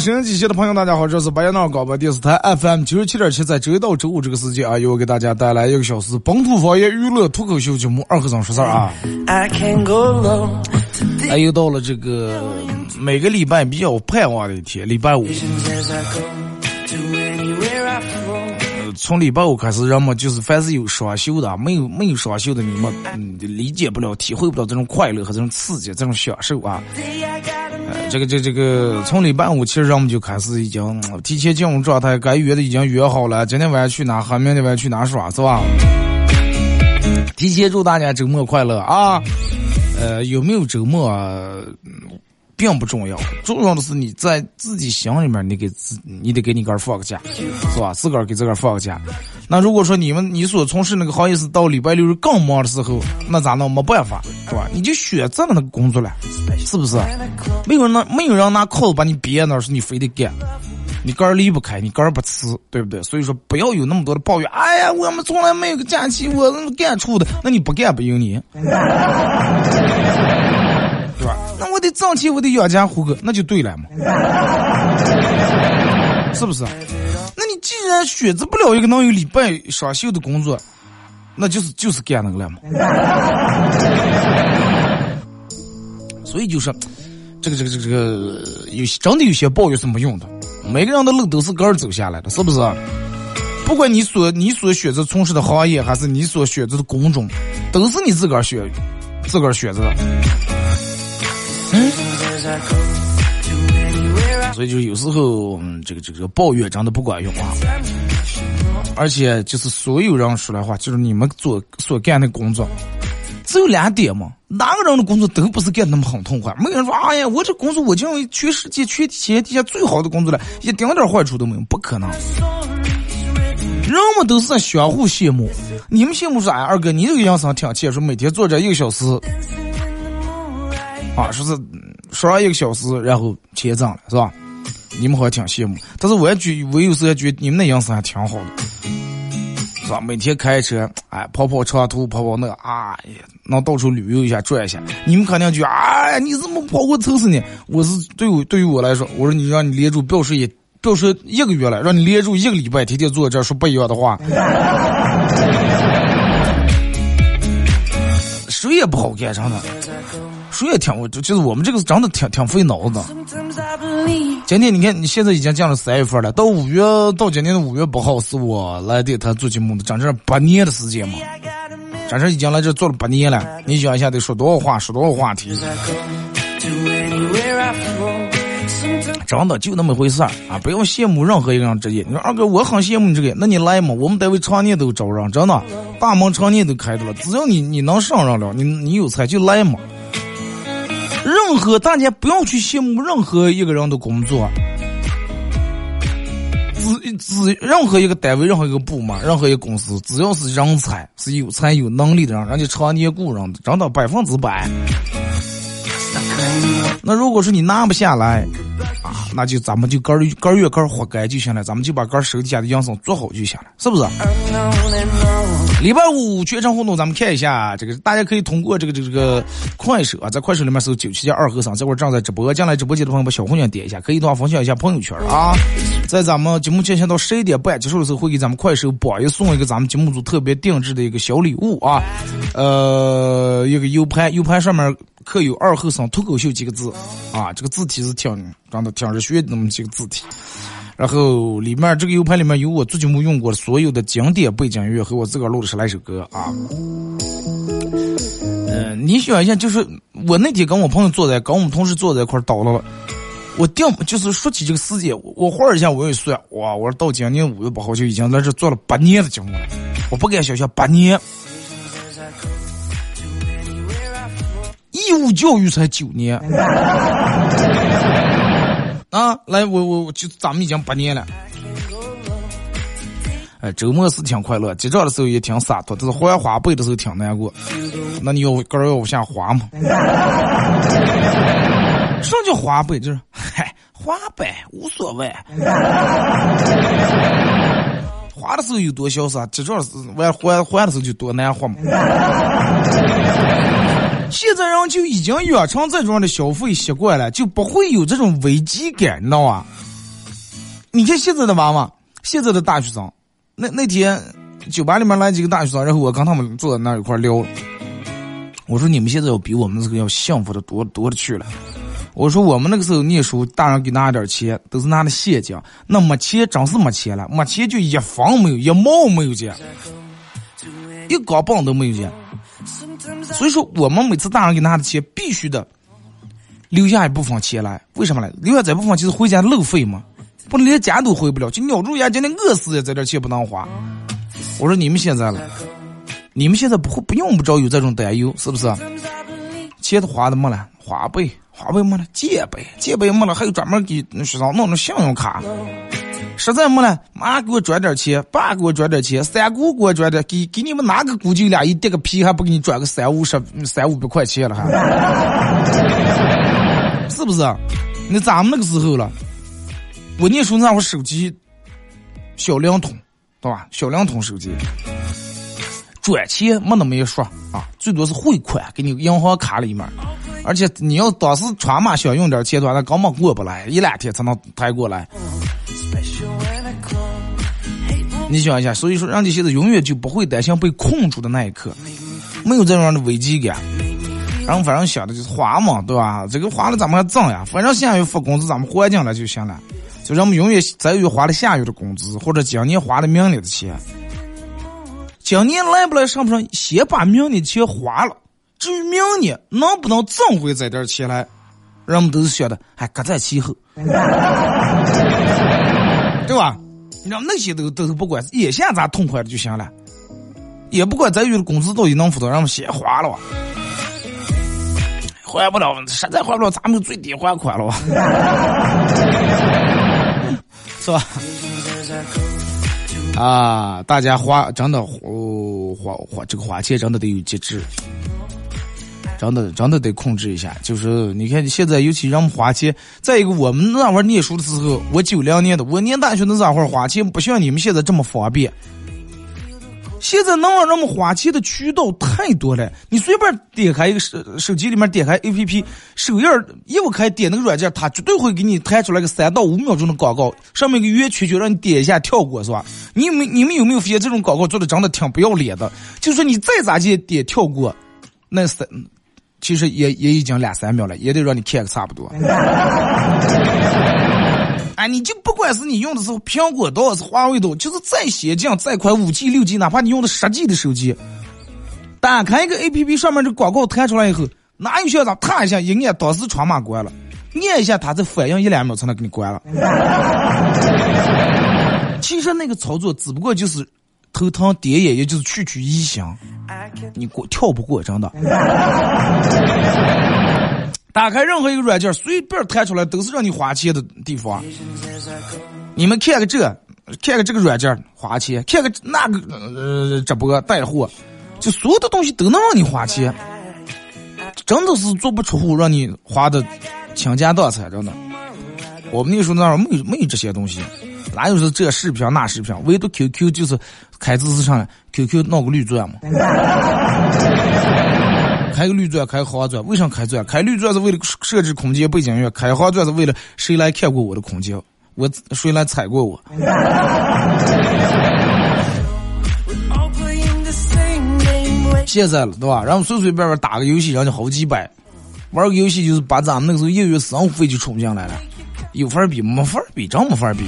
收音机前的朋友，大家好，这是白彦淖尔广播电视台 FM 九十七点七，在周一到周五这个时间啊，由我给大家带来一个小时本土方言娱乐脱口秀节目《二和尚说事儿》啊。哎，又到了这个每个礼拜比较盼望的一天，礼拜五。从礼拜五开始，人们就是凡是有双休的，没有没有双休的，你们嗯理解不了，体会不到这种快乐和这种刺激，这种享受啊。这个这这个从礼拜五其实我们就开始已经提前进入状态，该约的已经约好了，今天晚上去哪喝，明天晚上去哪耍，是吧？提前祝大家周末快乐啊！呃，有没有周末？并不重要，重要的是你在自己心里面，你给自，你得给你个儿放个假，是吧？自个儿给自个儿放个假。那如果说你们你所从事那个行业是到礼拜六日更忙的时候，那咋弄？没办法，是吧？你就选择了那个工作了，是不是？没有人拿没有人拿铐子把你憋那，是你非得干，你个儿离不开，你个儿不辞，对不对？所以说不要有那么多的抱怨。哎呀，我们从来没有个假期，我干出的，那你不干不用你。得挣钱，我得养家糊口，那就对了嘛，是不是？那你既然选择不了一个能有礼拜双休的工作，那就是就是干那个了嘛。所以就是，这个这个这个这个有真的有些抱怨是没用的。每个人的路都是个人走下来的，是不是？不管你所你所选择从事的行业，还是你所选择的工种，都是你自个儿选自个儿选择的。嗯，所以就是有时候，嗯这个这个抱怨真的不管用啊。而且就是所有人说的话，就是你们做所干的工作，只有两点嘛。哪个人的工作都不是干那么很痛快。没有人说，哎呀，我这工作我就为全世界全天下最好的工作了，一丁点坏处都没有，不可能。人们都是相互羡慕。你们羡慕啥呀？二哥，你这个养生挺气，说每天坐这一个小时。啊，说是说上一个小时，然后钱挣了，是吧？你们好像挺羡慕，但是我也觉，我有时候觉得你们那样子还挺好的，是吧？每天开车，哎，跑跑长途，跑跑那，哎呀，能到处旅游一下，转一下。你们肯定觉得，哎呀，你怎么跑过凑死呢？我是对我对于我来说，我说你让你连住，不要说也，不要说一个月了，让你连住一个礼拜，天天坐这说不一样的话，谁也不好干，真的。谁也挺，就是我们这个是真的挺挺费脑子的。今天你看，你现在已经进了三月份了，到五月到今年的五月八号是我来电台做节目的，整整八年的时间嘛，整整已经来这做了八年了。你想一下，得说多少话，说多少话题。真的就那么回事儿啊！不要羡慕任何一个人职业。你说二哥，我很羡慕你这个，那你来嘛？我们单位常年都招人，真的，大门常年都开着了。只要你你能上上了，你你有才就来嘛。任何大家不要去羡慕任何一个人的工作，只只任何一个单位、任何一个部门、任何一个公司，只要是人才是有才有能力的人，人家常年雇人，涨到百分之百。那如果说你拿不下来，啊，那就咱们就根儿根儿越根儿活该就行了，咱们就把根儿手底下的养生做好就行了，是不是？礼拜五全程互动，咱们看一下这个，大家可以通过这个这个这个快手啊，在快手里面搜九七加二和尚，这会儿正在直播，进来直播间的朋友把小红心点一下，可以的话分享一下朋友圈啊。在咱们节目进行到十一点半结束的时候，会给咱们快手榜一送一个咱们节目组特别定制的一个小礼物啊，呃，一个 U 盘，U 盘上面刻有“二后生脱口秀”几个字啊，这个字体是挺长的挺热血的那么几个字体。然后里面这个 U 盘里面有我最近没用过的所有的经典背景音乐和我自个儿录的十来首歌啊。嗯，你想一下，就是我那天跟我朋友坐在，跟我们同事坐在一块儿叨唠了。我定就是说起这个时间，我画一下我也算，哇！我说到今年五月八号就已经在这做了八年的节目了，我不敢想象八年。义务教育才九年。啊，来，我我就咱们已经八年了。哎，周末是挺快乐，结账的时候也挺洒脱，但是还花呗的时候挺难过。那你要个人要往下花吗？什么叫花呗？就是嗨，花呗无所谓。花的时候有多潇洒，结账时完还还的时候就多难花嘛。现在人就已经养成这种的消费习惯了，就不会有这种危机感，你知道吧？你看现在的娃娃，现在的大学生，那那天酒吧里面来几个大学生，然后我跟他们坐在那一块聊，我说你们现在要比我们这个要幸福的多多的去了。我说我们那个时候念书，大人给拿点钱，都是拿的现金，那没钱真是没钱了，没钱就一分没有，一毛没有钱，一钢镚都没有钱。所以说，我们每次大人给拿的钱，必须的留下一部分钱来。为什么呢？留下这部分就是回家路费嘛，不能连家都回不了，就咬住牙，今天饿死也在这钱不能花。我说你们现在了，你们现在不会不用不着有这种担忧，是不是？钱都花的没了，花呗花呗没了，借呗借呗没了，还有专门给学生弄的信用卡。实在没了，妈给我转点钱，爸给我转点钱，三姑给我转点，给给你们哪个姑舅俩一叠个皮还不给你转个三五十、三五百块钱了还？是不是？那咱们那个时候了，我念书那会儿手机小灵通，对吧？小灵通手机，转钱没那么一说啊，最多是汇款给你银行卡里面，而且你要当时穿嘛想用点钱的话，那根本过不来，一两天才能抬过来。你想一下，所以说，人家现在永远就不会担心被困住的那一刻，没有这样的危机感。然后反正想的就是花嘛，对吧？这个花了咱们还挣呀，反正下月发工资咱们还进来就行了。就让我们永远在于花了下月的工资，或者今年花了明年的钱。今年来不来上不上，先把明年钱花了。至于明年能不能挣回这点钱来，人们都是想的，还搁在其后，对吧？你让那些都都是不管，眼下咱痛快的就行了，也不管咱月的工资到底能付多少，让我们先花了吧，还不了，实在还不了，咱们就最低还款了吧，是吧？啊，大家花真的花花花这个花钱真的得有节制，真的真的得控制一下。就是你看现在尤其让我们花钱，再一个我们那会儿念书的时候，我九零年的，我念大学的那会儿花钱不像你们现在这么方便。现在能让人们花钱的渠道太多了，你随便点开一个手手机里面点开 A P P，首页一不开点那个软件，它绝对会给你弹出来个三到五秒钟的广告，上面个圆圈圈让你点一下跳过，是吧？你们你们有没有发现这种广告做的真的挺不要脸的？就说你再咋地点跳过，那三其实也也已经两三秒了，也得让你看个差不多。哎，你就不管是你用的是苹果刀还是华为刀，就是再先进再快五 G 六 G，哪怕你用的十 G 的手机，打开一个 A P P 上面这广告弹出来以后，哪有校长踏一下一按，当时窗码关了，按一下它再反应一两秒才能给你关了。其实那个操作只不过就是头疼点眼，也就是区区一响，你过跳不过，真的。打开任何一个软件，随便弹出来都是让你花钱的地方。你们看个这，看个这个软件花钱，看个那个呃直播带货，就所有的东西都能让你花钱，真的是足不出户让你花的倾家荡产，真的。我们那时候那会儿没有没有这些东西，哪有是这视频那视频，唯独 QQ 就是开支是上来 QQ 闹个绿钻嘛。开个绿钻，开个黄钻，为啥开钻？开绿钻是为了设置空间背景音乐，开黄钻是为了谁来看过我的空间，我谁来踩过我。现在了，对吧？然后随随便便打个游戏，人家好几百，玩个游戏就是把咱们那个时候业余生活费就冲进来了。有法比没法比，真没法比。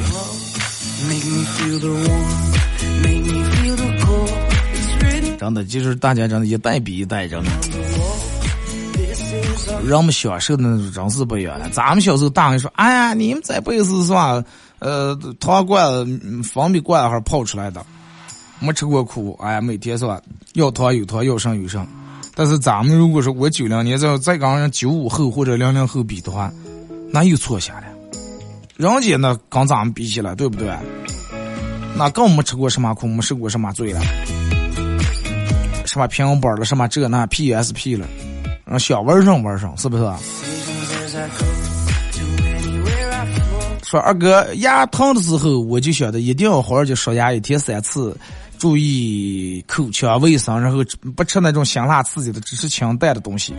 真的就是大家真的，一代比一代，真的。人们享受的那种真是不一样了。咱们小时候，大人说：“哎呀，你们这辈子是吧？呃，糖罐子、方便罐还泡出来的，没吃过苦。哎呀，每天是吧？要糖有糖，要剩有剩。但是咱们如果说我九零年再再跟人九五后或者零零后比的话，那又错下了。人家那跟咱们比起来，对不对？那更没吃过什么苦，没受过什么罪了。什么平板了，什么这那 PSP 了。”让小玩上玩上，是不是？说二哥牙疼的时候，我就晓得一定要好好去刷牙，一天三次，注意口腔卫生，然后不吃那种辛辣刺激的，只吃清淡的东西。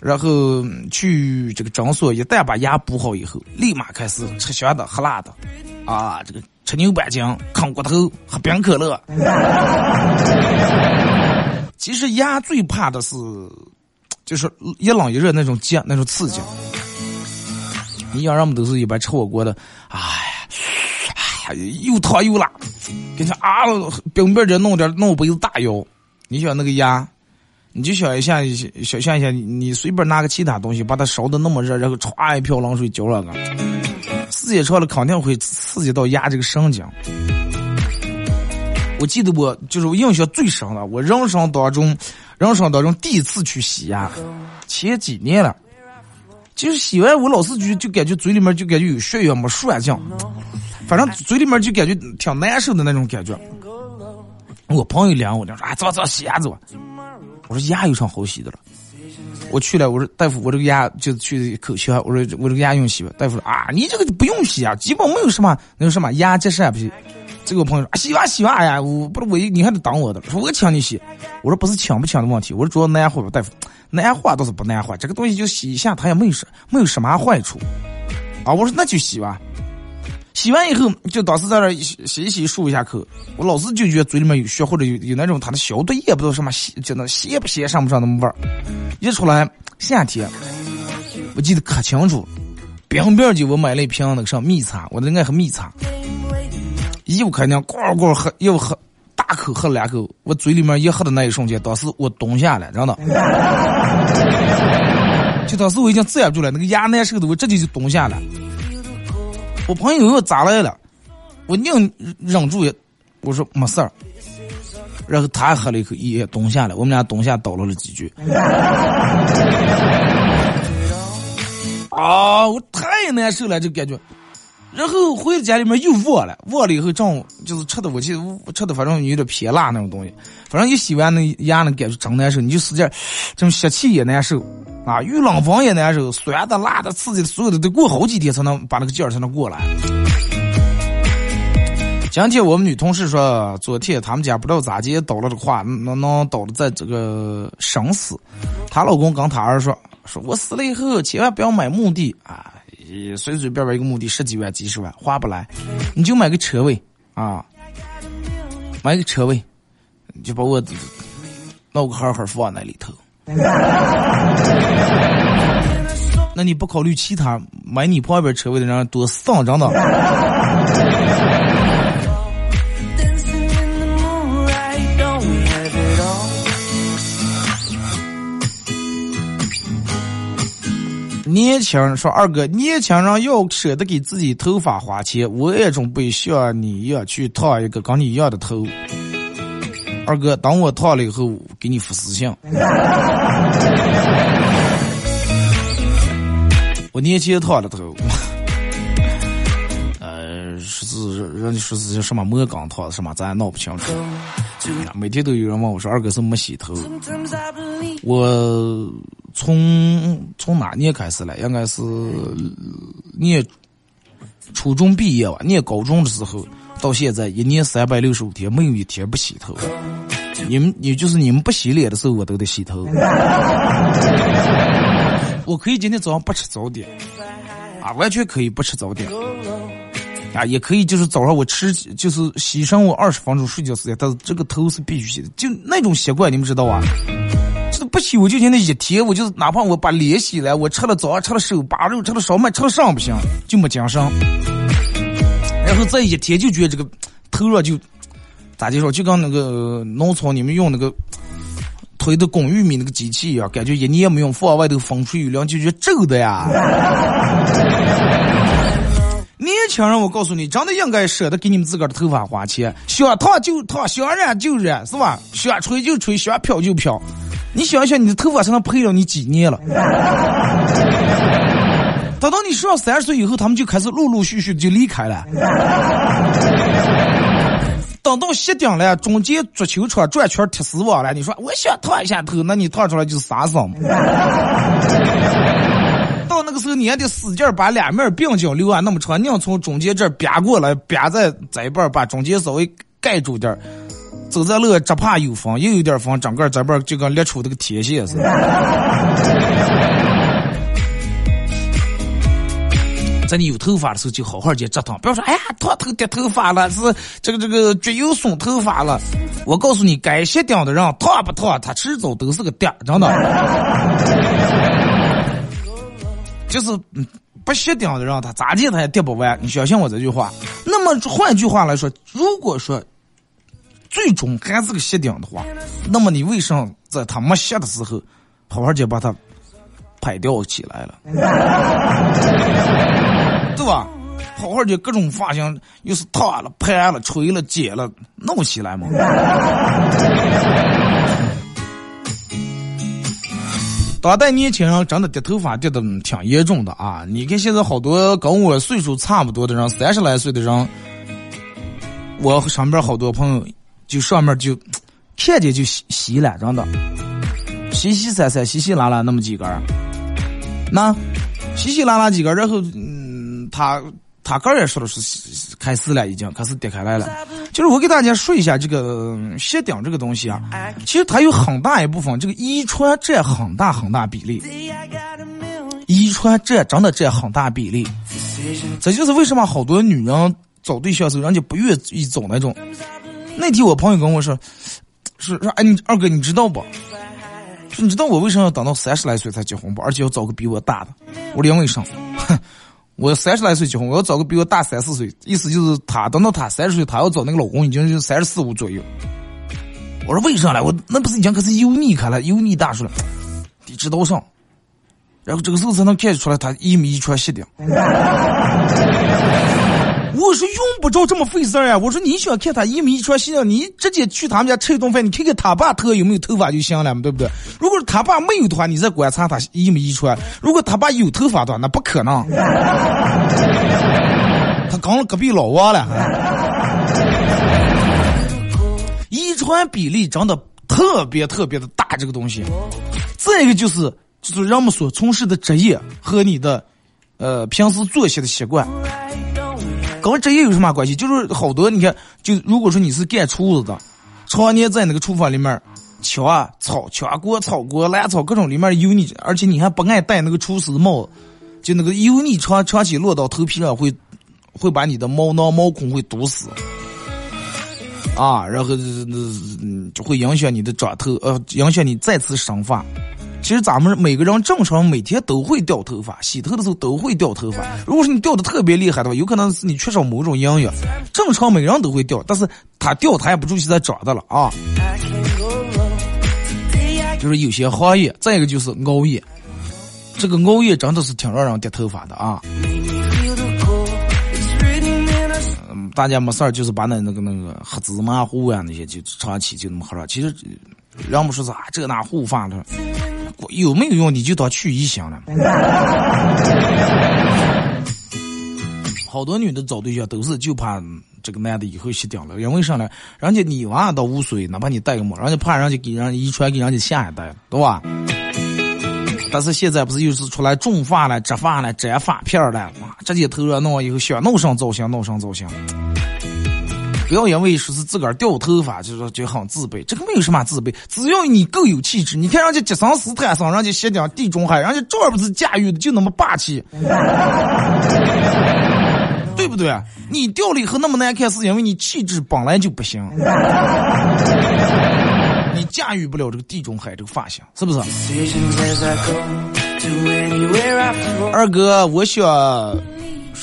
然后去这个诊所，一旦把牙补好以后，立马开始吃香的喝辣的，啊，这个吃牛板筋、啃骨头、喝冰可乐。其实鸭最怕的是。就是一冷一热那种劲，那种刺激。你想，人们都是一般吃火锅的，哎呀，又烫又辣，跟你啊，冰冰的弄点弄杯子大药。你想那个鸭，你就想一下，想象一下，你随便拿个其他东西，把它烧的那么热，然后歘一瓢冷水浇上个，时间长了肯定会刺激到牙这个神经。我记得我就是我印象最深的，我人生当中。人生当中第一次去洗牙，前几年了，就是洗完我老是就就感觉嘴里面就感觉有血一样没涮进，反正嘴里面就感觉挺难受的那种感觉。我朋友连我，就说啊走走洗牙走吧。我说牙有啥好洗的了？我去了，我说大夫，我这个牙就去口腔，我说我这个牙用洗吧。大夫说啊，你这个不用洗啊，基本没有什么那个什么牙结石啊不行。这个朋友说洗吧洗吧，哎呀，我不是我，你还得等我的。说我请你洗，我说不是请不请的问题，我说主要难化吧，大夫，难化倒是不难化，这个东西就洗一下，它也没有什没有什么坏处。啊，我说那就洗吧。洗完以后，就当时在那洗一洗漱一下口，我老是就觉得嘴里面有血，或者有有那种它的消毒液不知道什么洗，就那洗不洗上不上那么味儿。一出来夏天，我记得可清楚，冰冰的我买了一瓶那个什么蜜茶，我的爱喝蜜茶。一不开娘，呱呱喝，又喝，大口喝两口，我嘴里面一喝的那一瞬间，当时我蹲下了，真的，就当时我已经止不住了，那个牙难受的，我直接就蹲下了。我朋友又咋来了？我宁忍住，我说没事儿。然后他喝了一口，也蹲下了，我们俩蹲下叨唠了几句。啊，我太难受了，这感觉。然后回到家里面又饿了，饿了以后正就是吃的，我记得吃的反正有点偏辣那种东西，反正一洗完那牙那感觉真难受，你就使劲，这种吸气也难受，啊，遇冷风也难受，酸的、辣的、刺激的，所有的得过好几天才能把那个劲儿才能过来。今天我们女同事说，昨天他们家不知道咋接倒了的话，能能倒了在这个生死，她老公跟她儿说，说我死了以后千万不要买墓地啊。随随便便一个墓地十几万几十万花不来，你就买个车位啊，买个车位，就把我弄个盒盒放那里头。那你不考虑其他买你旁边车位的人多丧着呢？年轻人说：“二哥，年轻人要舍得给自己头发花钱，我也准备像你一样去烫一个跟你一样的头。二哥，等我烫了以后，给你发私信。我年前烫了头，呃，说是人家说是什么摩钢烫什么，咱也闹不清楚。每天都有人问我说：二哥是没洗头？我。”从从哪年开始了？应该是念初中毕业吧，念高中的时候到现在，一年三百六十五天，没有一天不洗头。你们，也就是你们不洗脸的时候，我都得洗头。我可以今天早上不吃早点，啊，完全可以不吃早点，啊，也可以就是早上我吃，就是洗上我二十分钟睡觉时间，但是这个头是必须洗的，就那种习惯，你们知道啊？不洗我就天那一天，我就哪怕我把脸洗了，我吃了早上吃了手扒肉，吃了烧麦，吃了上不行，就没精神。然后这一天就觉得这个头上就咋就说，就跟那个农村你们用那个推的拱玉米那个机器一样，感觉一年没用，放外头风吹雨淋就觉得皱的呀。年轻人，我告诉你，真的应该舍得给你们自个儿的头发花钱，想烫就烫，想染就染，是吧？想吹就吹，想漂就漂。你想一想，你的头发才能陪了你几年了？等到你上三十岁以后，他们就开始陆陆续续就离开了。等到熄顶了，中间足球场转圈踢死我了。你说我想烫一下头，那你烫出来就是啥声？到那个时候，你还得使劲把两面并角留啊那么长，你要从中间这儿别过来，别在这一半把中间稍微盖住点走在路只怕有风，又有点风，整个这边就跟裂出这个铁线似的。在你有头发的时候，就好好去折腾，不要说哎呀烫头掉头发了，是这个这个绝油松头发了。我告诉你，该卸顶的人烫不烫，他迟早都是个点，真的。就是不卸顶的人，他咋地他也掉不完。你相信我这句话。那么换句话来说，如果说最终还是个卸顶的话，那么你为什么在他没卸的时候，好好就把它拍掉起来了？对吧？好好就各种发型，又是烫了、盘了、吹了、剪了，弄起来嘛。当代年轻人真的掉头发掉的挺严重的啊！你看现在好多跟我岁数差不多的人，三十来岁的人，我上边好多朋友就上面就看见就稀稀了，真的，稀稀散散、稀稀拉拉那么几根儿，那稀稀拉拉几根儿，然后嗯，他。他个人也说的是开始了，已经开始跌开来了。就是我给大家说一下这个鞋顶这个东西啊，其实它有很大一部分这个遗传占很大很大比例，遗传占真的占很大比例。这就是为什么好多女人找对象的时候人家不愿意找那种。那天我朋友跟我说，说说哎你二哥你知道不？你知道我为什么要等到三十来岁才结婚不？而且要找个比我大的？我说因为啥？哼。我三十来岁结婚，我要找个比我大三四岁，意思就是他等到他三十岁，他要找那个老公已经是三十四五左右。我说为啥呢？我那不是已经开始油腻开了，油腻大叔了，得知道上，然后这个时候才能看出来他一米一穿鞋的。我说用不着这么费事儿呀！我说你想看他一米一穿细的，你直接去他们家吃一顿饭，你看看他爸头有没有头发就行了嘛，对不对？如果是他爸没有的话，你再观察他一米一穿；如果他爸有头发的话，那不可能。他刚隔壁老王了。遗传比例真的特别特别的大，这个东西。再一个就是就是人们所从事的职业和你的呃平时作息的习惯。跟职业有什么关系？就是好多，你看，就如果说你是干厨子的，常年在那个厨房里面敲炒、炝锅、炒锅、烂炒各种里面油腻，而且你还不爱戴那个厨师帽，就那个油腻长长期落到头皮上会会把你的毛囊毛孔会堵死啊，然后那就会影响你的长头，呃，影响你再次生发。其实咱们每个人正常每天都会掉头发，洗头的时候都会掉头发。如果是你掉的特别厉害的话，有可能是你缺少某种营养。正常每个人都会掉，但是他掉他也不注意在长的了啊。就是有些行业，再一个就是熬夜，这个熬夜真的是挺让人掉头发的啊。大家没事儿就是把那那个那个黑芝麻糊啊那些就长期就那么喝了，其实人们说啥这那护发的。有没有用？你就当去一行了。好多女的找对象都是就怕这个男的以后洗掉了，因为啥呢？人家你娃倒无所谓，哪怕你戴个帽，人家怕人家给人遗传给人家下一代了，对吧？但是现在不是又是出来种发了、植发了、摘发片了，哇，直接头上弄完以后想弄上造型，弄上造型。不要因为说是自个儿掉头发，就说就很自卑。这个没有什么自卑，只要你够有气质。你看人家杰森斯坦森，人家写点地中海，人家照样不是驾驭的就那么霸气，对不对？你掉了以后那么难看，是因为你气质本来就不行。你驾驭不了这个地中海这个发型，是不是？二哥，我想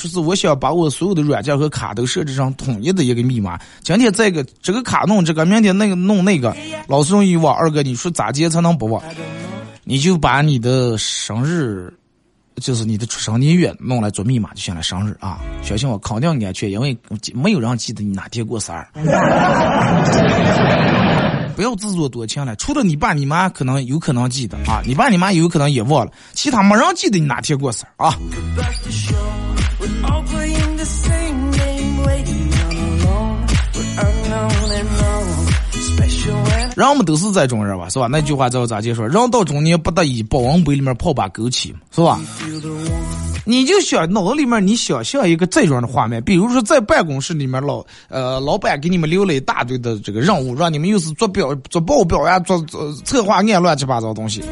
说是我想把我所有的软件和卡都设置上统一的一个密码。今天这个这个卡弄这个，明天那个弄那个，老是容易忘。二哥，你说咋接才能不忘？你就把你的生日，就是你的出生年月弄来做密码就行了。生日啊，相信我，肯定安全，因为没有人记得你哪天过生日。不要自作多情了，除了你爸你妈可能有可能记得啊，你爸你妈有可能也忘了，其他没人记得你哪天过生日啊。人们都是这种人吧，是吧？那句话叫咋介说？人到中年不得已，保温杯里面泡把枸杞，是吧？你就想脑子里面，你想象一个这样的画面，比如说在办公室里面，老呃老板给你们留了一大堆的这个任务，让你们又是做表、做报表呀，做做策划案乱七八糟东西，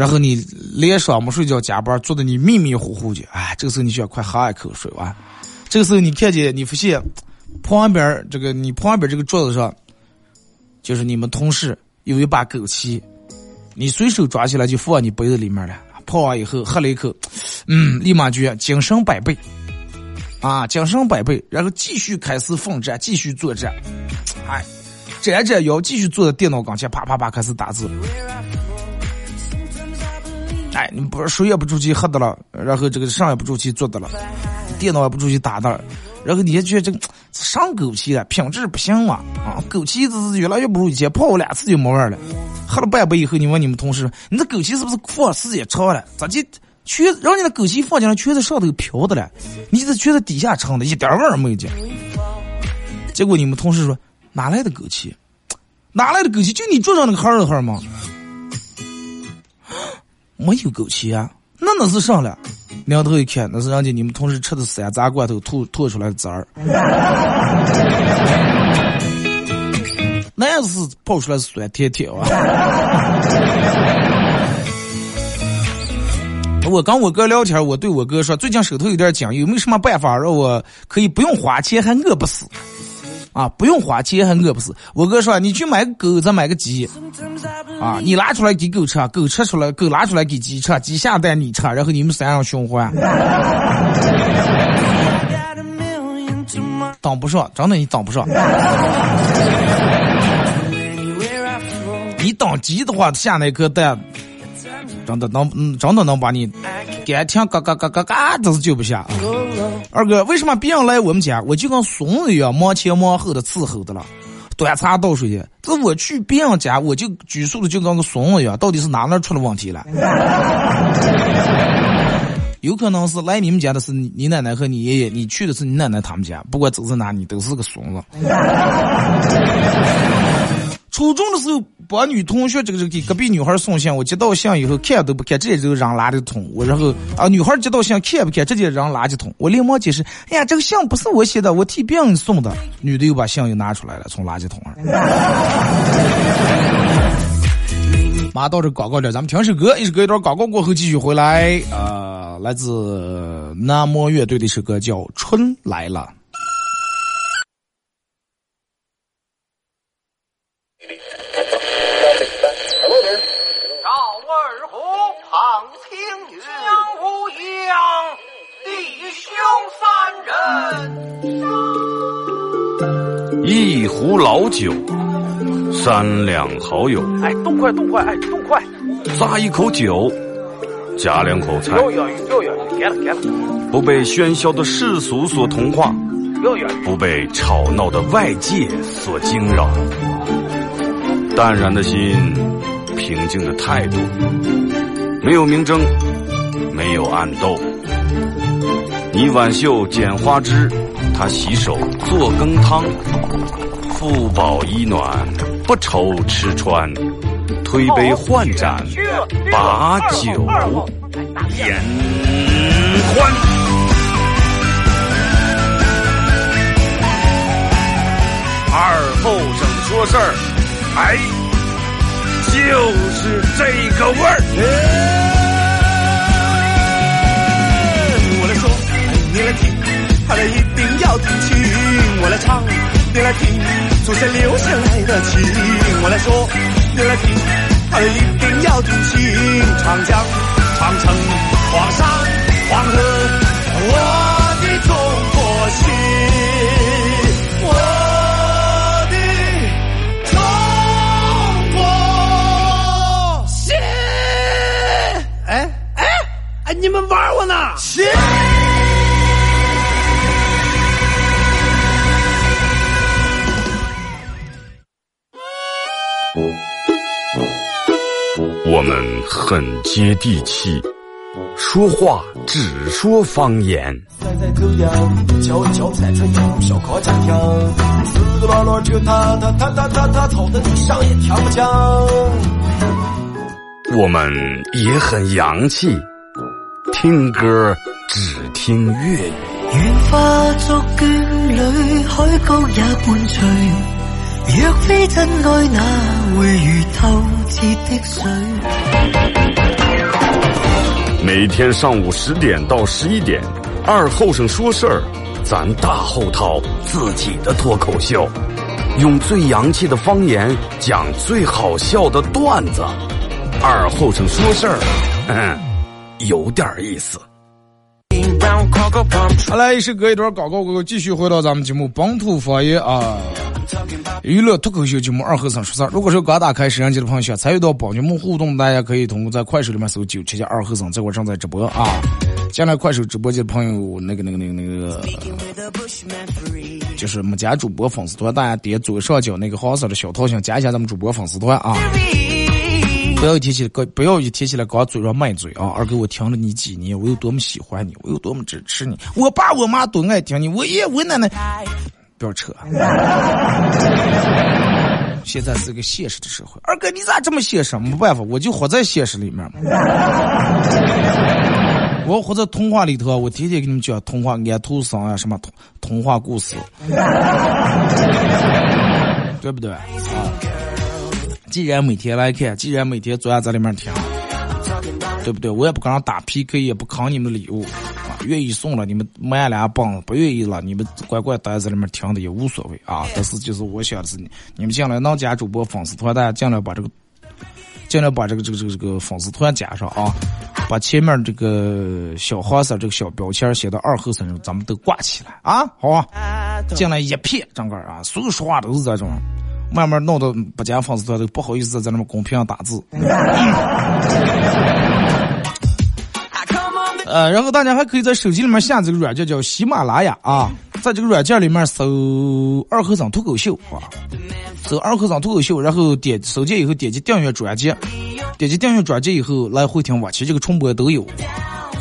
然后你连上没睡觉加班，做的你迷迷糊糊的，哎，这个时候你需要快喝一口水哇！这个时候你看见你发现旁边这个你旁边这个桌子上，就是你们同事有一把枸杞，你随手抓起来就放你杯子里面了。泡完以后喝了一口，嗯，立马觉精神百倍，啊，精神百倍，然后继续开始奋战，继续作战，哎，站着腰，继续坐在电脑跟前，啪啪啪开始打字。哎，你不是水也不出去喝的了，然后这个上也不出去做的了，电脑也不出去打的了。然后你也觉得这个上枸杞了，品质不行嘛？啊，枸杞子是越来越不如以前，泡两次就没味了。喝了半杯以后，你问你们同事，你这枸杞是不是放时间长了？咋就全让你的枸杞放进来，全在上头飘的了？你这全在底下盛的，一点味儿没有见。结果你们同事说，哪来的枸杞？哪来的枸杞？就你桌上那个盒儿盒吗？没有枸杞啊。那那是啥了？两头一看，那是人家你们同事吃的山楂罐头吐吐出来的汁儿。那也是泡出来是酸甜甜啊！我跟我哥聊天，我对我哥说，最近手头有点紧，有没有什么办法让我可以不用花钱还饿不死？啊，不用花钱还饿不死。我哥说，你去买个狗，再买个鸡，啊，你拿出来给狗吃，狗吃出来，狗拿出来给鸡吃，鸡下蛋你吃，然后你们三人循环。挡不上，真的你挡不上。你挡鸡的话，下那颗蛋。真的能，嗯，真的能把你感情嘎嘎嘎嘎嘎，都是救不下。二哥，为什么别人来我们家，我就跟孙子一样忙前忙后的伺候的了，端茶倒水的。这我去别人家，我就拘束的就跟个孙子一样，到底是哪哪出了问题了？有可能是来你们家的是你奶奶和你爷爷，你去的是你奶奶他们家，不管走在哪，你都是个孙子。初中的时候，把女同学这个这个给隔壁女孩送信，我接到信以后看都不看，直接就扔垃圾桶。我然后啊，女孩接到信看不看，直接扔垃圾桶。我连忙解释，哎呀，这个信不是我写的，我替别人送的。女的又把信又拿出来了，从垃圾桶上。马上到这广告点，咱们听首歌，一首歌一段广告过后继续回来。呃，来自南摩乐队的一首歌叫《春来了》。一壶老酒，三两好友。哎，动快动快，哎，动快！咂一口酒，夹两口菜。不被喧嚣的世俗所同化。不被吵闹的外界所惊扰，淡然的心，平静的态度，没有明争，没有暗斗。你挽袖剪花枝，他洗手做羹汤，腹饱衣暖，不愁吃穿，推杯换盏，把酒言欢。二后生说事儿，哎，就是这个味儿。你来听，他的一定要听清。我来唱，你来听。祖先留下来的情，我来说，你来听，一定要听清。长江、长城、黄山、黄河，我的中国心，我的中国心。哎哎哎，你们玩我呢？我们很接地气，说话只说方言。我们也很洋气，听歌只听粤语。愿化作眷侣，海角也伴随。若非真爱，哪会如透彻的水？每天上午十点到十一点，二后生说事儿，咱大后套自己的脱口秀，用最洋气的方言讲最好笑的段子。二后生说事儿，嗯，有点意思。好来，一首歌一段广告过后，继续回到咱们节目本土方言啊。娱乐脱口秀节目二和尚说事儿。如果说刚打开摄像机的朋友，想参与到宝节目互动，大家可以通过在快手里面搜九七七二和尚，这会正在直播啊。进来快手直播间的朋友，那个那个那个那个，就是没加主播粉丝团，大家点左上角那个黄色的小桃心，加一下咱们主播粉丝团啊。不要一提起来，不要一提起来，刚嘴上卖嘴啊！二哥，我听了你几年，我有多么喜欢你，我有多么支持你，我爸我妈都爱听你，我爷我奶奶。不要扯！现在是个现实的社会，二哥你咋这么现实？没办法，我就活在现实里面嘛。我活在童话里头，我天天给你们讲童话、安徒生啊，什么童童话故事，对不对？啊！既然每天来看，既然每天坐在这里面听，对不对？我也不跟人打 PK，也不扛你们的礼物。啊愿意送了你们买俩棒，不愿意了你们乖乖待在里面听的也无所谓啊。但是就是我想的是，你们进来能加主播粉丝团，大家进来把这个，进来把这个这个这个这个粉丝团加上啊，把前面这个小黄色这个小标签写到二后身上，咱们都挂起来啊，好啊。进来一片整个啊，所有说话都是这种，慢慢弄得不加粉丝团都不好意思在那么公屏上打字。呃，然后大家还可以在手机里面下这个软件，叫喜马拉雅啊，在这个软件里面搜“二和尚脱口秀”啊，搜“二和尚脱口秀”，然后点手机以后点击订阅专辑，点击订阅专辑以后来回听我，其实这个重播都有。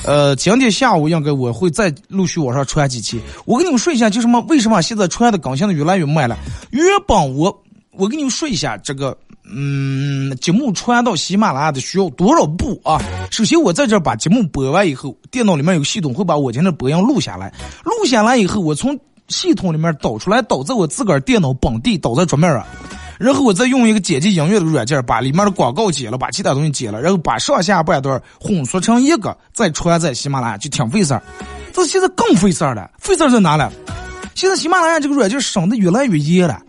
呃，今天下午应该我会再陆续往上传几期。我跟你们说一下，就什么为什么现在传的更新的越来越慢了？原本我我给你们说一下这个。嗯，节目传到喜马拉雅的需要多少步啊？首先，我在这把节目播完以后，电脑里面有系统会把我今天播音录下来。录下来以后，我从系统里面导出来，导在我自个儿电脑本地，导在桌面上。然后我再用一个剪辑音乐的软件，把里面的广告剪了，把其他东西剪了，然后把上下半段混缩成一个，再传在喜马拉雅，就挺费事儿。这现在更费事儿了，费事儿在哪了？现在喜马拉雅这个软件省的越来越严了。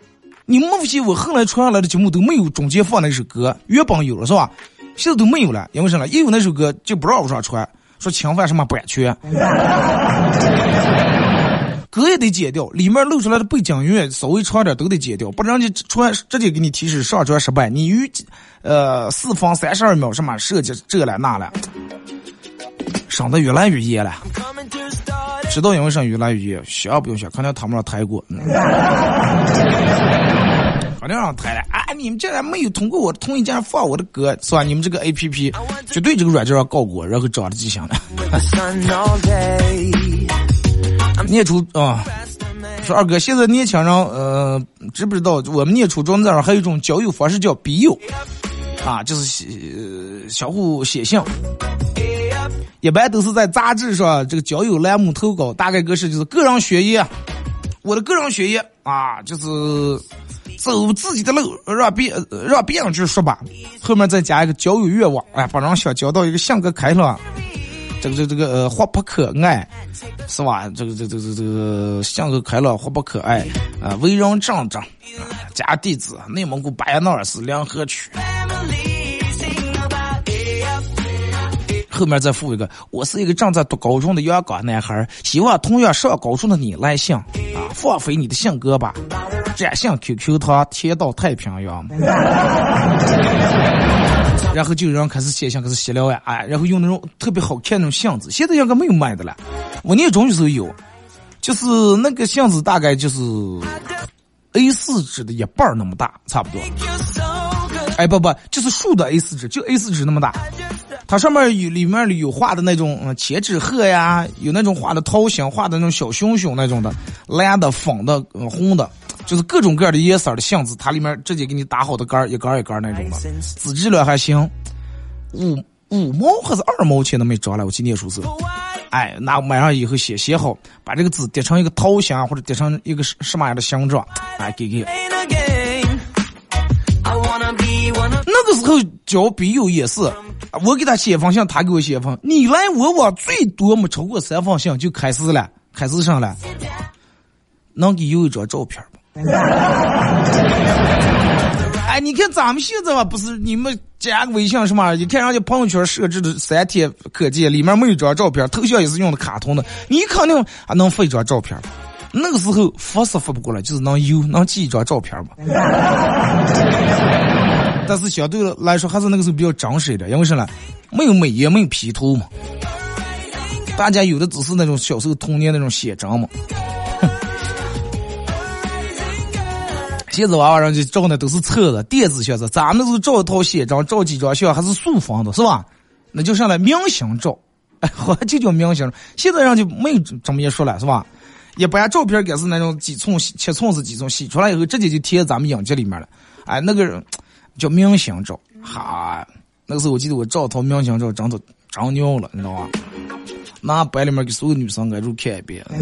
你莫不信我后来传下来的节目都没有中间放那首歌，原本有了是吧？现在都没有了，因为什么？一有那首歌就不让往上传，说侵犯什么版权，歌也得剪掉，里面露出来的背景音乐稍微长点都得剪掉，不然就传直接给你提示上传失败。你预呃四分三十二秒什么设计这了那了，省得越来越严了。知道因为啥越来越严？想不用想，肯定他们让抬过。肯定让抬了啊！你们竟然没有通过我的同意，竟然放我的歌，是吧？你们这个 A P P 绝对这个软件上告过，然后找了迹象的。念初啊，说二哥，现在年轻人呃，知不知道我们念初中那儿还有一种交友方式叫笔友啊，就是写相互写信，一般都是在杂志上这个交友栏目投稿，大概格式就是个人学业，我的个人学业啊，就是。走自己的路，让别让别人去说吧。后面再加一个交友愿望，哎，把人想交到一个性格开朗、这个这个这个活泼可爱，是吧？这个这个这这这个性格开朗，活泼可爱，啊，为人正直，家地址内蒙古巴彦淖尔市梁河区。后面再附一个，我是一个正在读高中的阳光男孩，希望同样上高中的你来信啊，放飞你的性格吧，展现 QQ 他贴到太平洋。然后就有人开始写信，开始写了呀，哎，然后用那种特别好看那种相纸，现在应该没有卖的了。我念中学时候有，就是那个相纸大概就是 A 四纸的一半那么大，差不多。哎不不，就是竖的 A 四纸，就 A 四纸那么大。它上面有里面有画的那种嗯千纸鹤呀，有那种画的桃心，画的那种小熊熊那种的，蓝的、粉的、红的，就是各种各样的颜色的箱子，它里面直接给你打好的杆一杆一杆那种的，纸质量还行，五五毛还是二毛钱都没涨了，我去念书时，哎，那买上以后写写好，把这个字叠成一个桃形或者叠成一个什么样的形状，哎，给给。那个时候交笔友也是。我给他写封信，他给我写封。你来我往，最多没超过三封信就开始了，开始上了。能给有一张照片不？哎，你看咱们现在吧，不是你们加个微信什么？一看人家朋友圈设置的三天可见，里面没有一张照片，头像也是用的卡通的，你肯定还能发一张照片。那个时候发是发不过来，就是能有能寄一张照片嘛。但是相对来说，还是那个时候比较真实一点，因为啥呢？没有美颜，没有 P 图嘛。大家有的只是那种小时候童年那种写真嘛。现在娃娃人就照的都是测的电子相册，咱们是照一套写真，照几张相还是素房的，是吧？那就上来明星照，哎，就叫明星。现在人就没有这么一说了，是吧？一般照片该是那种几寸、七寸是几寸，洗出来以后直接就贴咱们影集里面了。哎，那个人。叫明星照，哈，那个时候我记得我照套明星照，真的长尿了，你知道吧？拿班里面给所有女生挨住看一遍，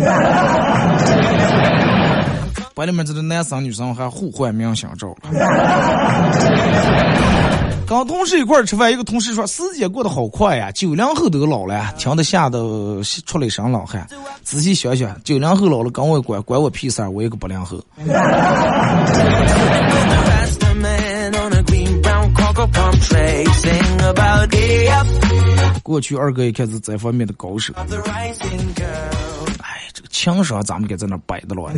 班里面这个男生女生还互换明星照。跟同事一块吃饭，一个同事说：“时间过得好快呀，九零后都老了，听得吓得出了一身冷汗。”仔细想想，九零后老了跟我管管我屁事儿，我一个八零后。过去二哥也开始这方面的高手。哎，这个情商咱们该在那摆的了。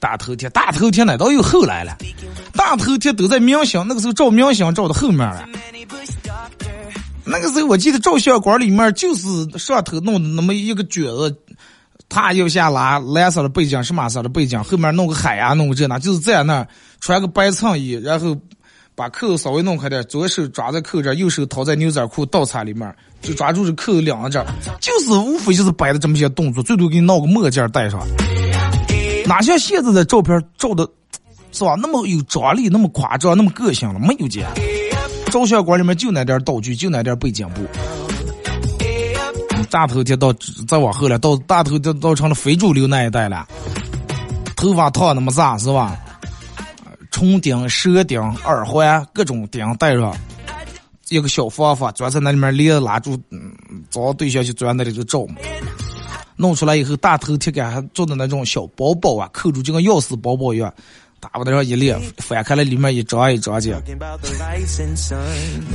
大头贴，大头贴那倒有后来了。大头贴都在明星那个时候照明星照的后面了。那个时候我记得照相馆里面就是上头弄的那么一个卷子。他又下拉蓝色的背景，什么色的背景？后面弄个海呀，弄个这那，就是在那穿个白衬衣，然后把扣稍微弄开点，左手抓在扣这，右手掏在牛仔裤倒插里面，就抓住这扣两这，就是无非就是摆的这么些动作，最多给你闹个墨镜戴上。哪像现在的照片照的，是吧？那么有张力，那么夸张，那么个性了，没有见。照相馆里面就那点道具，就那点背景布。大头贴到再往后了，到大头贴到成了非主流那一代了。头发烫那么炸是吧？唇钉、舌钉、耳环，各种钉戴上。一个小方法，钻在那里面链子拉住，找对象就钻那里就照嘛。弄出来以后，大头贴杆还做的那种小包包啊，扣住就跟钥匙包包一样。打不得上一列，翻开了里面一张一张的。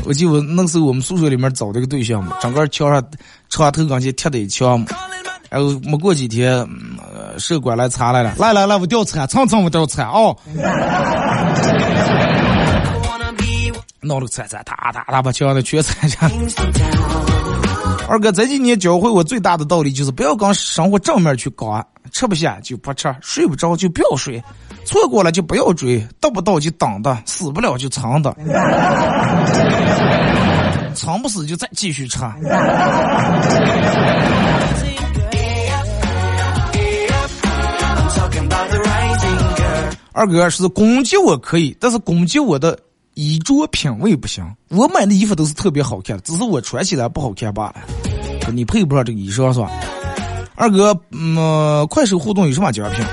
我记得那时候我们宿舍里面找这个对象嘛，整个墙上床头跟前贴的一墙嘛。然后没过几天，舍管来查来了，来来来，我调查，蹭蹭我调查哦。闹了个铲铲，哒哒哒把墙上全铲下。二哥这几年教会我最大的道理就是不要跟生活正面去搞啊，吃不下就不吃，睡不着就不要睡。错过了就不要追，得不到就等的，死不了就藏的，藏不死就再继续唱。二哥是攻击我可以，但是攻击我的衣着品味不行。我买的衣服都是特别好看，只是我穿起来不好看罢了。你配不上这个衣裳是吧？二哥，嗯，快手互动有什么奖品？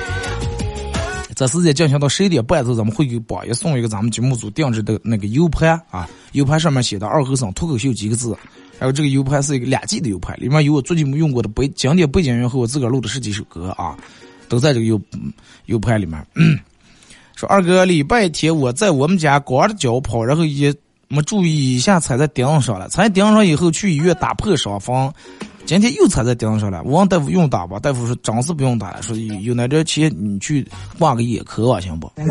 这时间进行到十一点半之后，咱们会给榜一送一个咱们节目组定制的那个 U 盘啊，U 盘上面写的“二和尚脱口秀”几个字。然后这个 U 盘是一个两 G 的 U 盘，里面有我最近用过的背经典背景音乐和我自个儿录的十几首歌啊，都在这个 U U 盘里面。说二哥，礼拜天我在我们家光着脚跑，然后也没注意一下踩在钉上了，踩钉上以后去医院打破伤风。今天又踩在钉上了，我问大夫用打吧，大夫说真是不用打了，说有有那点钱你去挂个眼科吧，行不？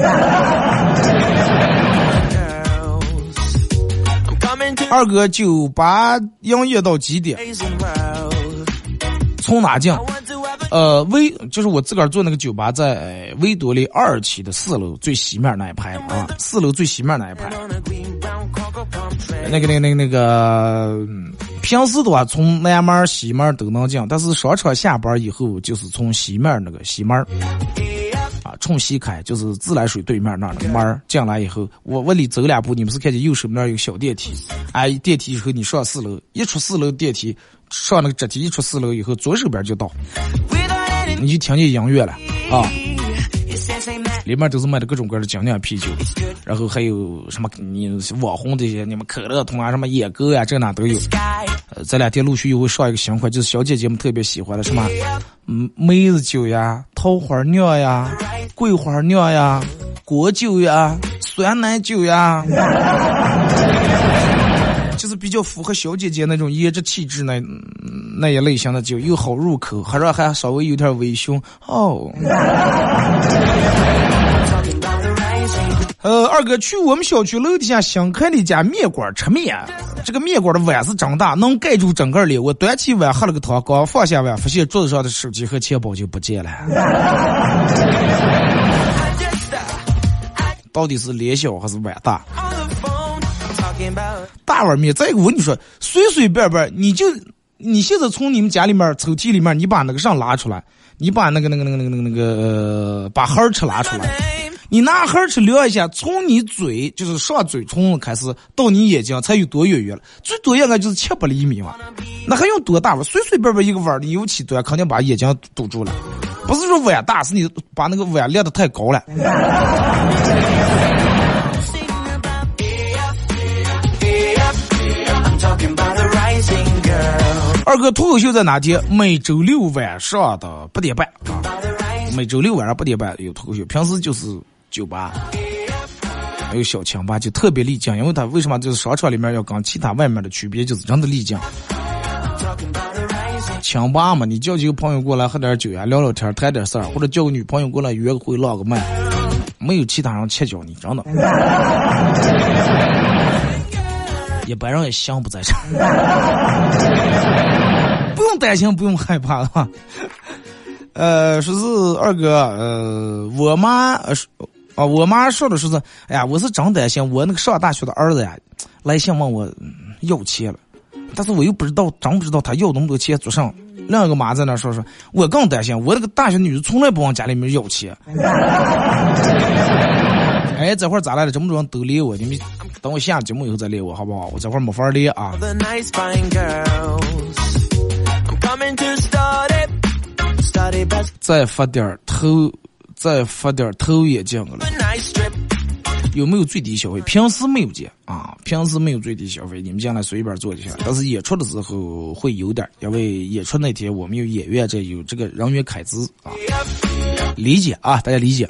二哥，酒吧营业到几点？从哪进？呃，维就是我自个儿做那个酒吧，在维多利二期的四楼最西面那一排啊，四楼最西面那一排。那个、那个、那个、那个，平时的话从南门、西门都能进，但是商场下班以后就是从西面那个西门啊，冲西开就是自来水对面那儿的门进来以后，我往里走两步，你们是看见右手那儿有个小电梯，哎，电梯以后你上四楼，一出四楼电梯上那个直梯，一出四楼以后左手边就到。你就听见音乐了啊！里面都是卖的各种各样的精酿啤酒，然后还有什么你网红这些，你们可乐桶啊，什么野哥呀，这哪都有。呃，这两天陆续又会上一个新款，就是小姐姐们特别喜欢的什么，嗯，梅子酒呀，桃花酿呀，桂花酿呀，果酒呀，酸奶酒呀。是比较符合小姐姐那种颜值气质那那一类型的酒，又好入口，还让还稍微有点微醺哦。呃，二哥去我们小区楼底下新开的一家面馆吃面，这个面馆的碗是真大，能盖住整个脸。我端起碗喝了个汤，刚放下碗，发现桌子上的手机和钱包就不见了。到底是脸小还是碗大？大碗面，再一个我跟你说，随随便便你就，你现在从你们家里面抽屉里面，你把那个上拉出来，你把那个那个那个那个那个把盒吃拿出来，你拿盒吃量一下，从你嘴就是上嘴唇开始到你眼睛才有多远远了，最多应该就是七八厘米嘛，那还用多大碗？随随便便一个碗，你有气端，肯定把眼睛堵住了。不是说碗大，是你把那个碗列的太高了。二哥脱口秀在哪天？每周六晚上的八点半啊，每周六晚上八点半有脱口秀。平时就是酒吧，还有小清吧，就特别丽江。因为他为什么就是商场里面要跟其他外面的区别，就是真的丽江。清吧嘛，你叫几个朋友过来喝点酒呀，聊聊天，谈点事儿，或者叫个女朋友过来约个会，唠个麦，没有其他人切脚你，真的。一般人也想不在这，不用担心，不用害怕啊。呃，说是二哥，呃，我妈说，啊，我妈说的是是，哎呀，我是真担心我那个上大学的儿子呀，来信问我要钱了，但是我又不知道，真不知道他要那么多钱做啥。另一个妈在那说说，我更担心，我那个大学女从来不往家里面要钱。哎，这会儿咋来了？这么多人都连我，你们等我下节目以后再连我，好不好？我这会儿没法连啊。再发点头，再发点头也见过了。有没有最低消费？平时没有见啊，平时没有最低消费，你们将来随便做就行。但是演出的时候会有点，因为演出那天我们有演员这有这个人员开支啊，理解啊，大家理解。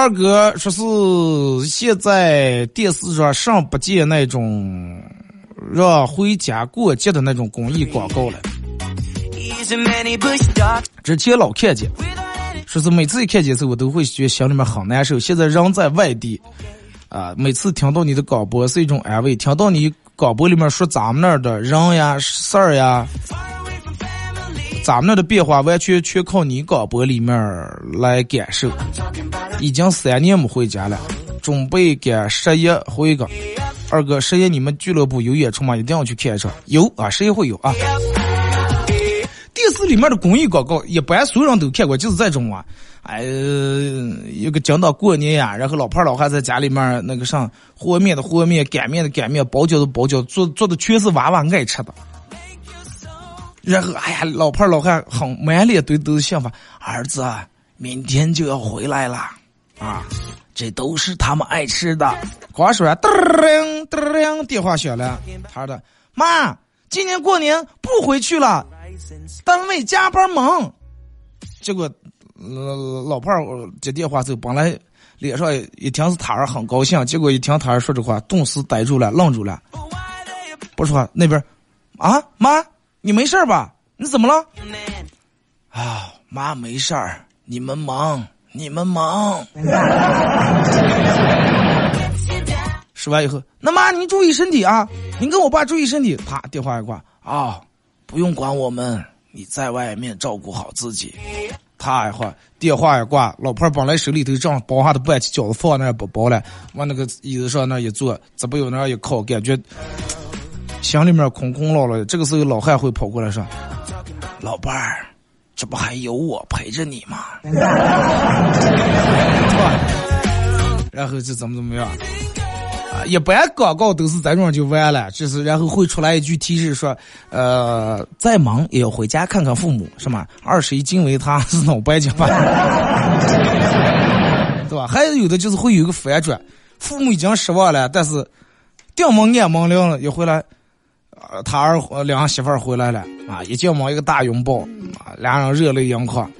二哥说是现在电视上上不见那种让回家过节的那种公益广告了，之前老看见，说是每次一看见时候我都会觉得心里面很难受。现在人在外地，啊，每次听到你的广播是一种安慰，听到你广播里面说咱们那儿的人呀、事儿呀。咱们那的变化完全全靠你广播里面来感受。已经三年没回家了，准备赶十一回个。二哥，十一你们俱乐部有演出吗？一定要去看一场。有啊，十一会有啊。电视里面的公益广告，一般所有人都看过，就是这种啊。哎，有个讲到过年呀，然后老婆老汉在家里面那个上和面的和面，擀面的擀面，包饺子包饺子，做做的全是娃娃爱吃的。然后哎呀，老胖老汉很满脸都都是想法，儿子明天就要回来了啊，这都是他们爱吃的。话说完，噔噔噔，电话响了，他的妈，今年过年不回去了，单位加班忙。结果老老胖接电话之后，本来脸上一听是他儿很高兴，结果一听他儿说这话，顿时呆住了，愣住了。不说那边，啊妈，你没事吧？你怎么了？啊妈没事儿，你们忙，你们忙。说完以后，那妈您注意身体啊，您跟我爸注意身体。啪，电话一挂啊，不用管我们，你在外面照顾好自己。他一会电话一挂，老婆本来手里头正包下的半起饺子放那不包了，往那个椅子上那一坐，这不有那一靠，感觉心里面空空落落的。这个时候老汉会跑过来说：“老伴儿，这不还有我陪着你吗？” 然后就怎么怎么样。啊一般广告都是这种就完了，就是然后会出来一句提示说，呃，再忙也要回家看看父母，是吗？二十一斤为他是脑白金吧，对吧？还有的就是会有一个反转，父母已经失望了，但是定门按门铃了，一回来，他儿两个媳妇儿回来了啊，一进门一个大拥抱，啊，俩人热泪盈眶。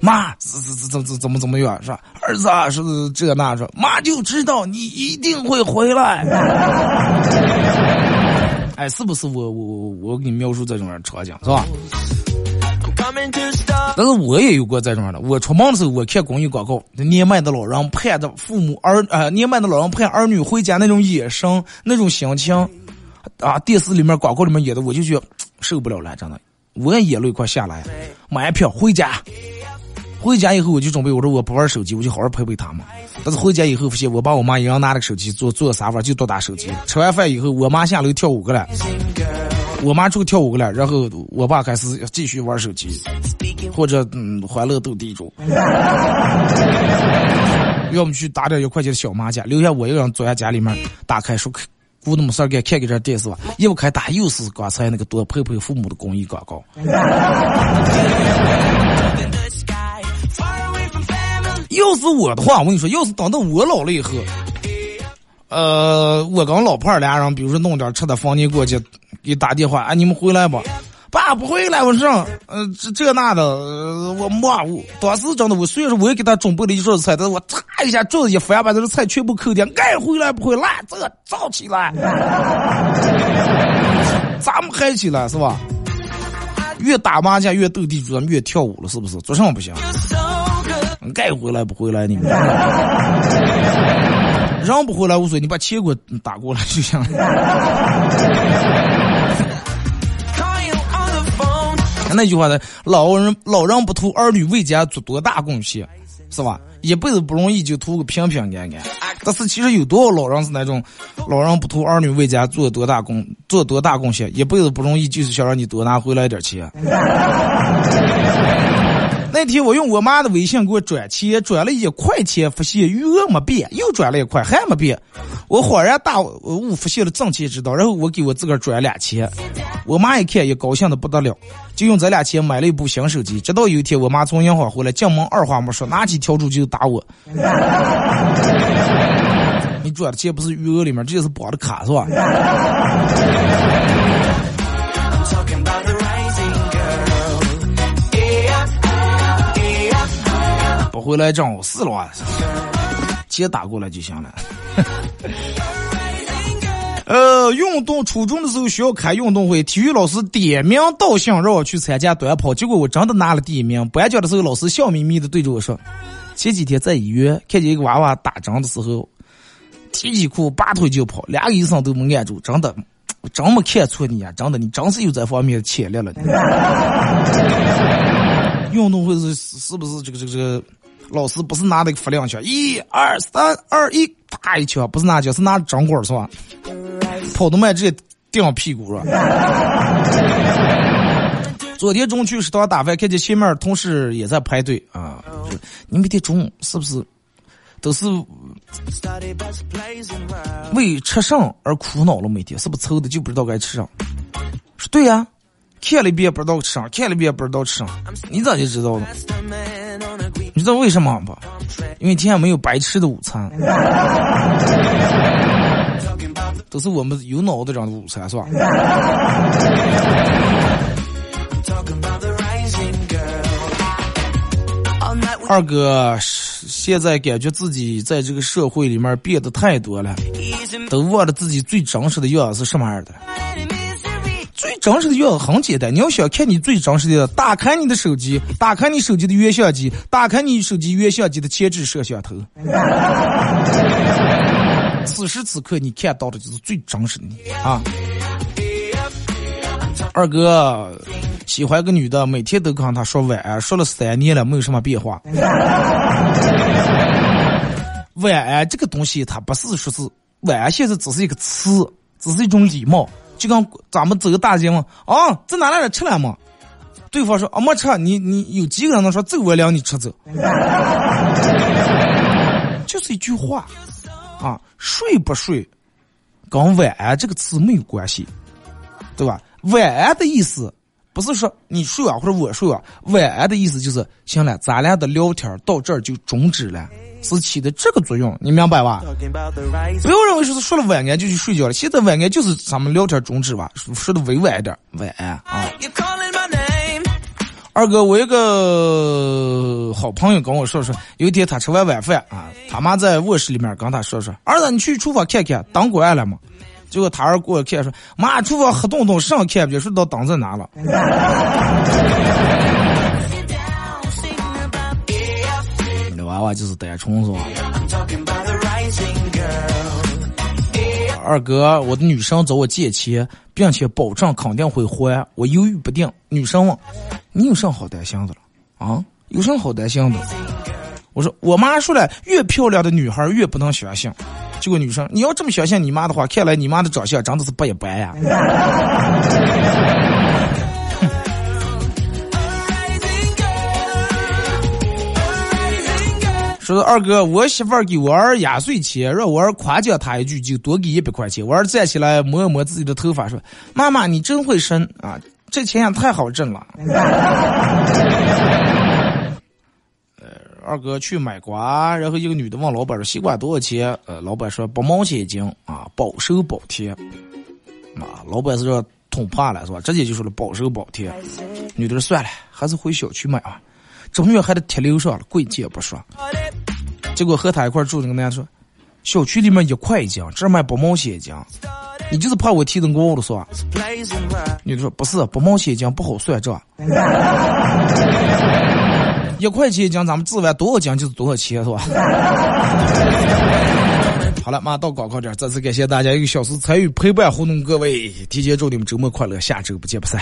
妈，怎怎怎怎怎么怎么样是吧？儿子啊，是这那说，妈就知道你一定会回来。哎，是不是我我我我给你描述这种场景是吧？但是我也有过这种的。我出门的时候，我看公益广告，年迈的老人盼着父母儿呃，年迈的老人盼儿女回家那种眼神，那种心情啊，电视里面广告里面演的，我就觉得受不了了，真的，我也眼泪快下来，买票回家。回家以后我就准备，我说我不玩手机，我就好好陪陪他们。但是回家以后发现，我爸我妈一人拿着手机坐坐沙发就多打手机。吃完饭以后，我妈下楼跳舞去了，我妈出去跳舞去了，然后我爸开始继续玩手机，或者嗯欢乐斗地主，要么去打点一块钱的小麻将，留下我一个人坐在家里面，打开说姑都没事干，看个这电视吧。一开打又是刚才那个多陪陪父母的公益广告。要是我的话，我跟你说，要是等到我老了以后，呃，我跟老伴俩人，比如说弄点吃的，逢年过去，给打电话，啊，你们回来吧？爸不回来，我说，呃，这这那的，我骂，我当时真的，我虽然说我也给他准备了一桌子菜，但是我嚓一下桌子一翻，把这个菜全部扣掉，爱回来不回来，这个早起来，咱们嗨起来是吧？越打麻将越斗地主，咱们越跳舞了，是不是？做什么不行？该回来不回来，你们 让不回来无所谓，你把钱给我打过来就行了。那句话呢，老人老人不图儿女为家做多大贡献，是吧？一辈子不容易，就图个平平安安。但是其实有多少老人是那种，老人不图儿女为家做多大贡做多大贡献，一辈子不容易，就是想让你多拿回来点钱。那天我用我妈的微信给我转钱，转了一块钱，发现余额没变，又转了一块还没变，我恍然大悟，发现了挣钱之道。然后我给我自个儿转俩钱，我妈一看也高兴的不得了，就用这俩钱买了一部新手机。直到有一天我妈从银行回来，进门二话没说，拿起笤帚就打我。你转的钱不是余额里面，这是绑的卡是吧？回来正好是了，钱打过来就行了。呃，运动初中的时候需要开运动会，体育老师点名道姓让我去参加短跑，结果我真的拿了第一名。颁奖的时候，老师笑眯眯的对着我说：“前几天在医院看见一个娃娃打针的时候，提起裤拔腿就跑，两个医生都没按住，真的，我真没看错你啊！真的，你真是有这方面的潜力了。运动会是是不是这个这个这个？”老师不是拿那个发亮枪，一二三二一，啪一枪，不是拿枪，是拿针管是吧？跑得慢直接顶屁股是吧？昨天中午去食堂打饭，看见前面同事也在排队啊。你每天中午是不是都是为吃上而苦恼了？每天是不是愁的就不知道该吃啥？说对呀，看了一遍不知道吃啥，看了一遍不知道吃啥，你咋就知道了？你知道为什么不？因为天下没有白吃的午餐，都是我们有脑子长的午餐，是吧？二哥现在感觉自己在这个社会里面变得太多了，都忘了自己最真实的样子是什么样的。真实的样子很简单，你要想看你最真实的，打开你的手机，打开你手机的原相机，打开你手机原相机的前置摄像头。此时此刻你看到的就是最真实的你啊！二哥。喜欢个女的，每天都跟她说晚安，说了三年了，没有什么变化。晚安这个东西，它不是说是晚安，现在只是一个词，只是一种礼貌。就跟咱们走个大街嘛，啊，在哪来了？吃了吗？对方说啊，没吃。你你有几个人能说走我领你吃走？就是一句话啊，睡不睡，跟晚安这个词没有关系，对吧？晚安的意思。不是说你睡啊，或者我睡啊，晚安的意思就是行了，咱俩的聊天到这儿就终止了，是起的这个作用，你明白吧？不要认为说是说了晚安就去睡觉了，现在晚安就是咱们聊天终止吧，说的委婉一点，晚安啊。二哥，我一个好朋友跟我说说，有一天他吃完晚饭啊，他妈在卧室里面跟他说说，儿子你去厨房看看灯关了吗？结果他儿过来看说：“妈，厨房黑洞洞，上看不见，说到灯在哪了。”你的娃娃就是单纯是吧？二哥，我的女生找我借钱，并且保证肯定会还，我犹豫不定。女生问：“你有啥好担心的了？啊，有啥好担心的？”我说：“我妈说了，越漂亮的女孩越不能相信。”这个女生，你要这么相信你妈的话，看来你妈的长相真的是不一般呀。说二哥，我媳妇儿给我儿压岁钱，让我儿夸奖她一句，就多给一百块钱。我儿站起来摸一摸自己的头发，说：“妈妈，你真会生啊，这钱也太好挣了。” 二哥去买瓜，然后一个女的问老板说：“西瓜多少钱？”呃，老板说：“八毛钱一斤啊，保收保贴。”啊，老板是说捅怕了是吧？直接就说了保收保贴。女的说：“算了，还是回小区买吧啊，终于还得贴楼上了，贵贱不说。”结果和他一块住那个男的说：“小区里面一块一斤，这卖八毛钱一斤，你就是怕我提成高了是吧？”女的说：“不是，不冒险一斤不好算账。” 一块钱一斤咱们治完多少斤就是多少钱，是吧？好了，马上到广告点，再次感谢大家一个小时参与陪伴互动，各位提前祝你们周末快乐，下周不见不散。